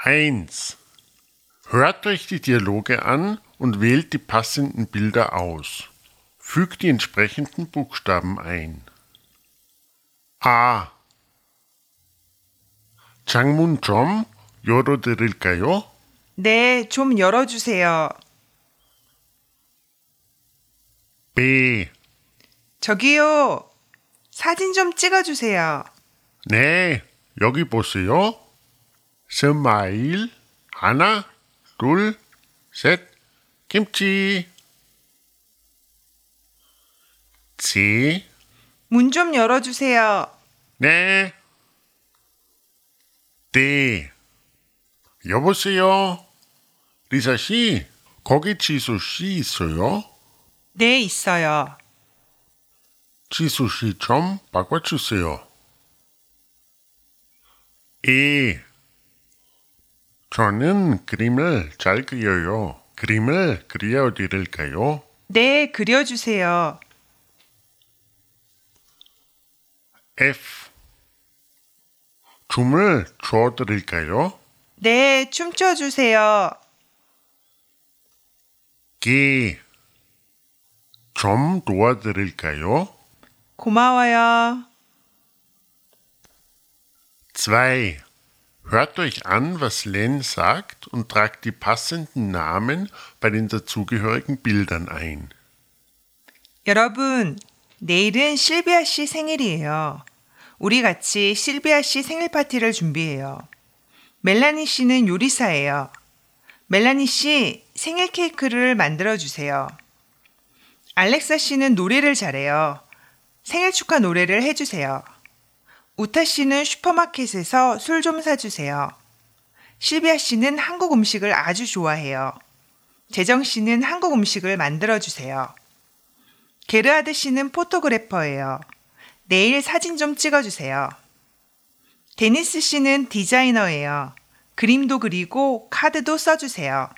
1. Hört euch die Dialoge an und wählt die passenden Bilder aus. Fügt die entsprechenden Buchstaben ein. A. 창문 좀 열어드릴까요? 네, 좀 열어주세요. B. 저기요, 사진 좀 찍어주세요. 네, 여기 보세요. Smile. 하나, 둘, 셋, 김치. C. 문좀 열어주세요. 네. D. 여보세요. 리사 씨, 거기 지수 씨 있어요? 네, 있어요. 지수 씨 좀 바꿔주세요. E. 저는 그림을 잘 그려요. 그림을 그려드릴까요? 네, 그려주세요. F. 춤을 춰드릴까요? 네, 춤춰주세요. G. 좀 도와드릴까요? 고마워요. 2. Hört euch an, was Len sagt und tragt die passenden Namen bei den dazugehörigen Bildern ein. 여러분, 내일은 실비아 씨 생일이에요. 우리 같이 실비아 씨 생일 파티를 준비해요. 멜라니 씨는 요리사예요. 멜라니 씨 생일 케이크를 만들어 주세요. 알렉사 씨는 노래를 잘해요. 생일 축하 노래를 해주세요. 우타 씨는 슈퍼마켓에서 술 좀 사주세요. 실비아 씨는 한국 음식을 아주 좋아해요. 재정 씨는 한국 음식을 만들어 주세요. 게르하드 씨는 포토그래퍼예요. 내일 사진 좀 찍어주세요. 데니스 씨는 디자이너예요. 그림도 그리고 카드도 써주세요.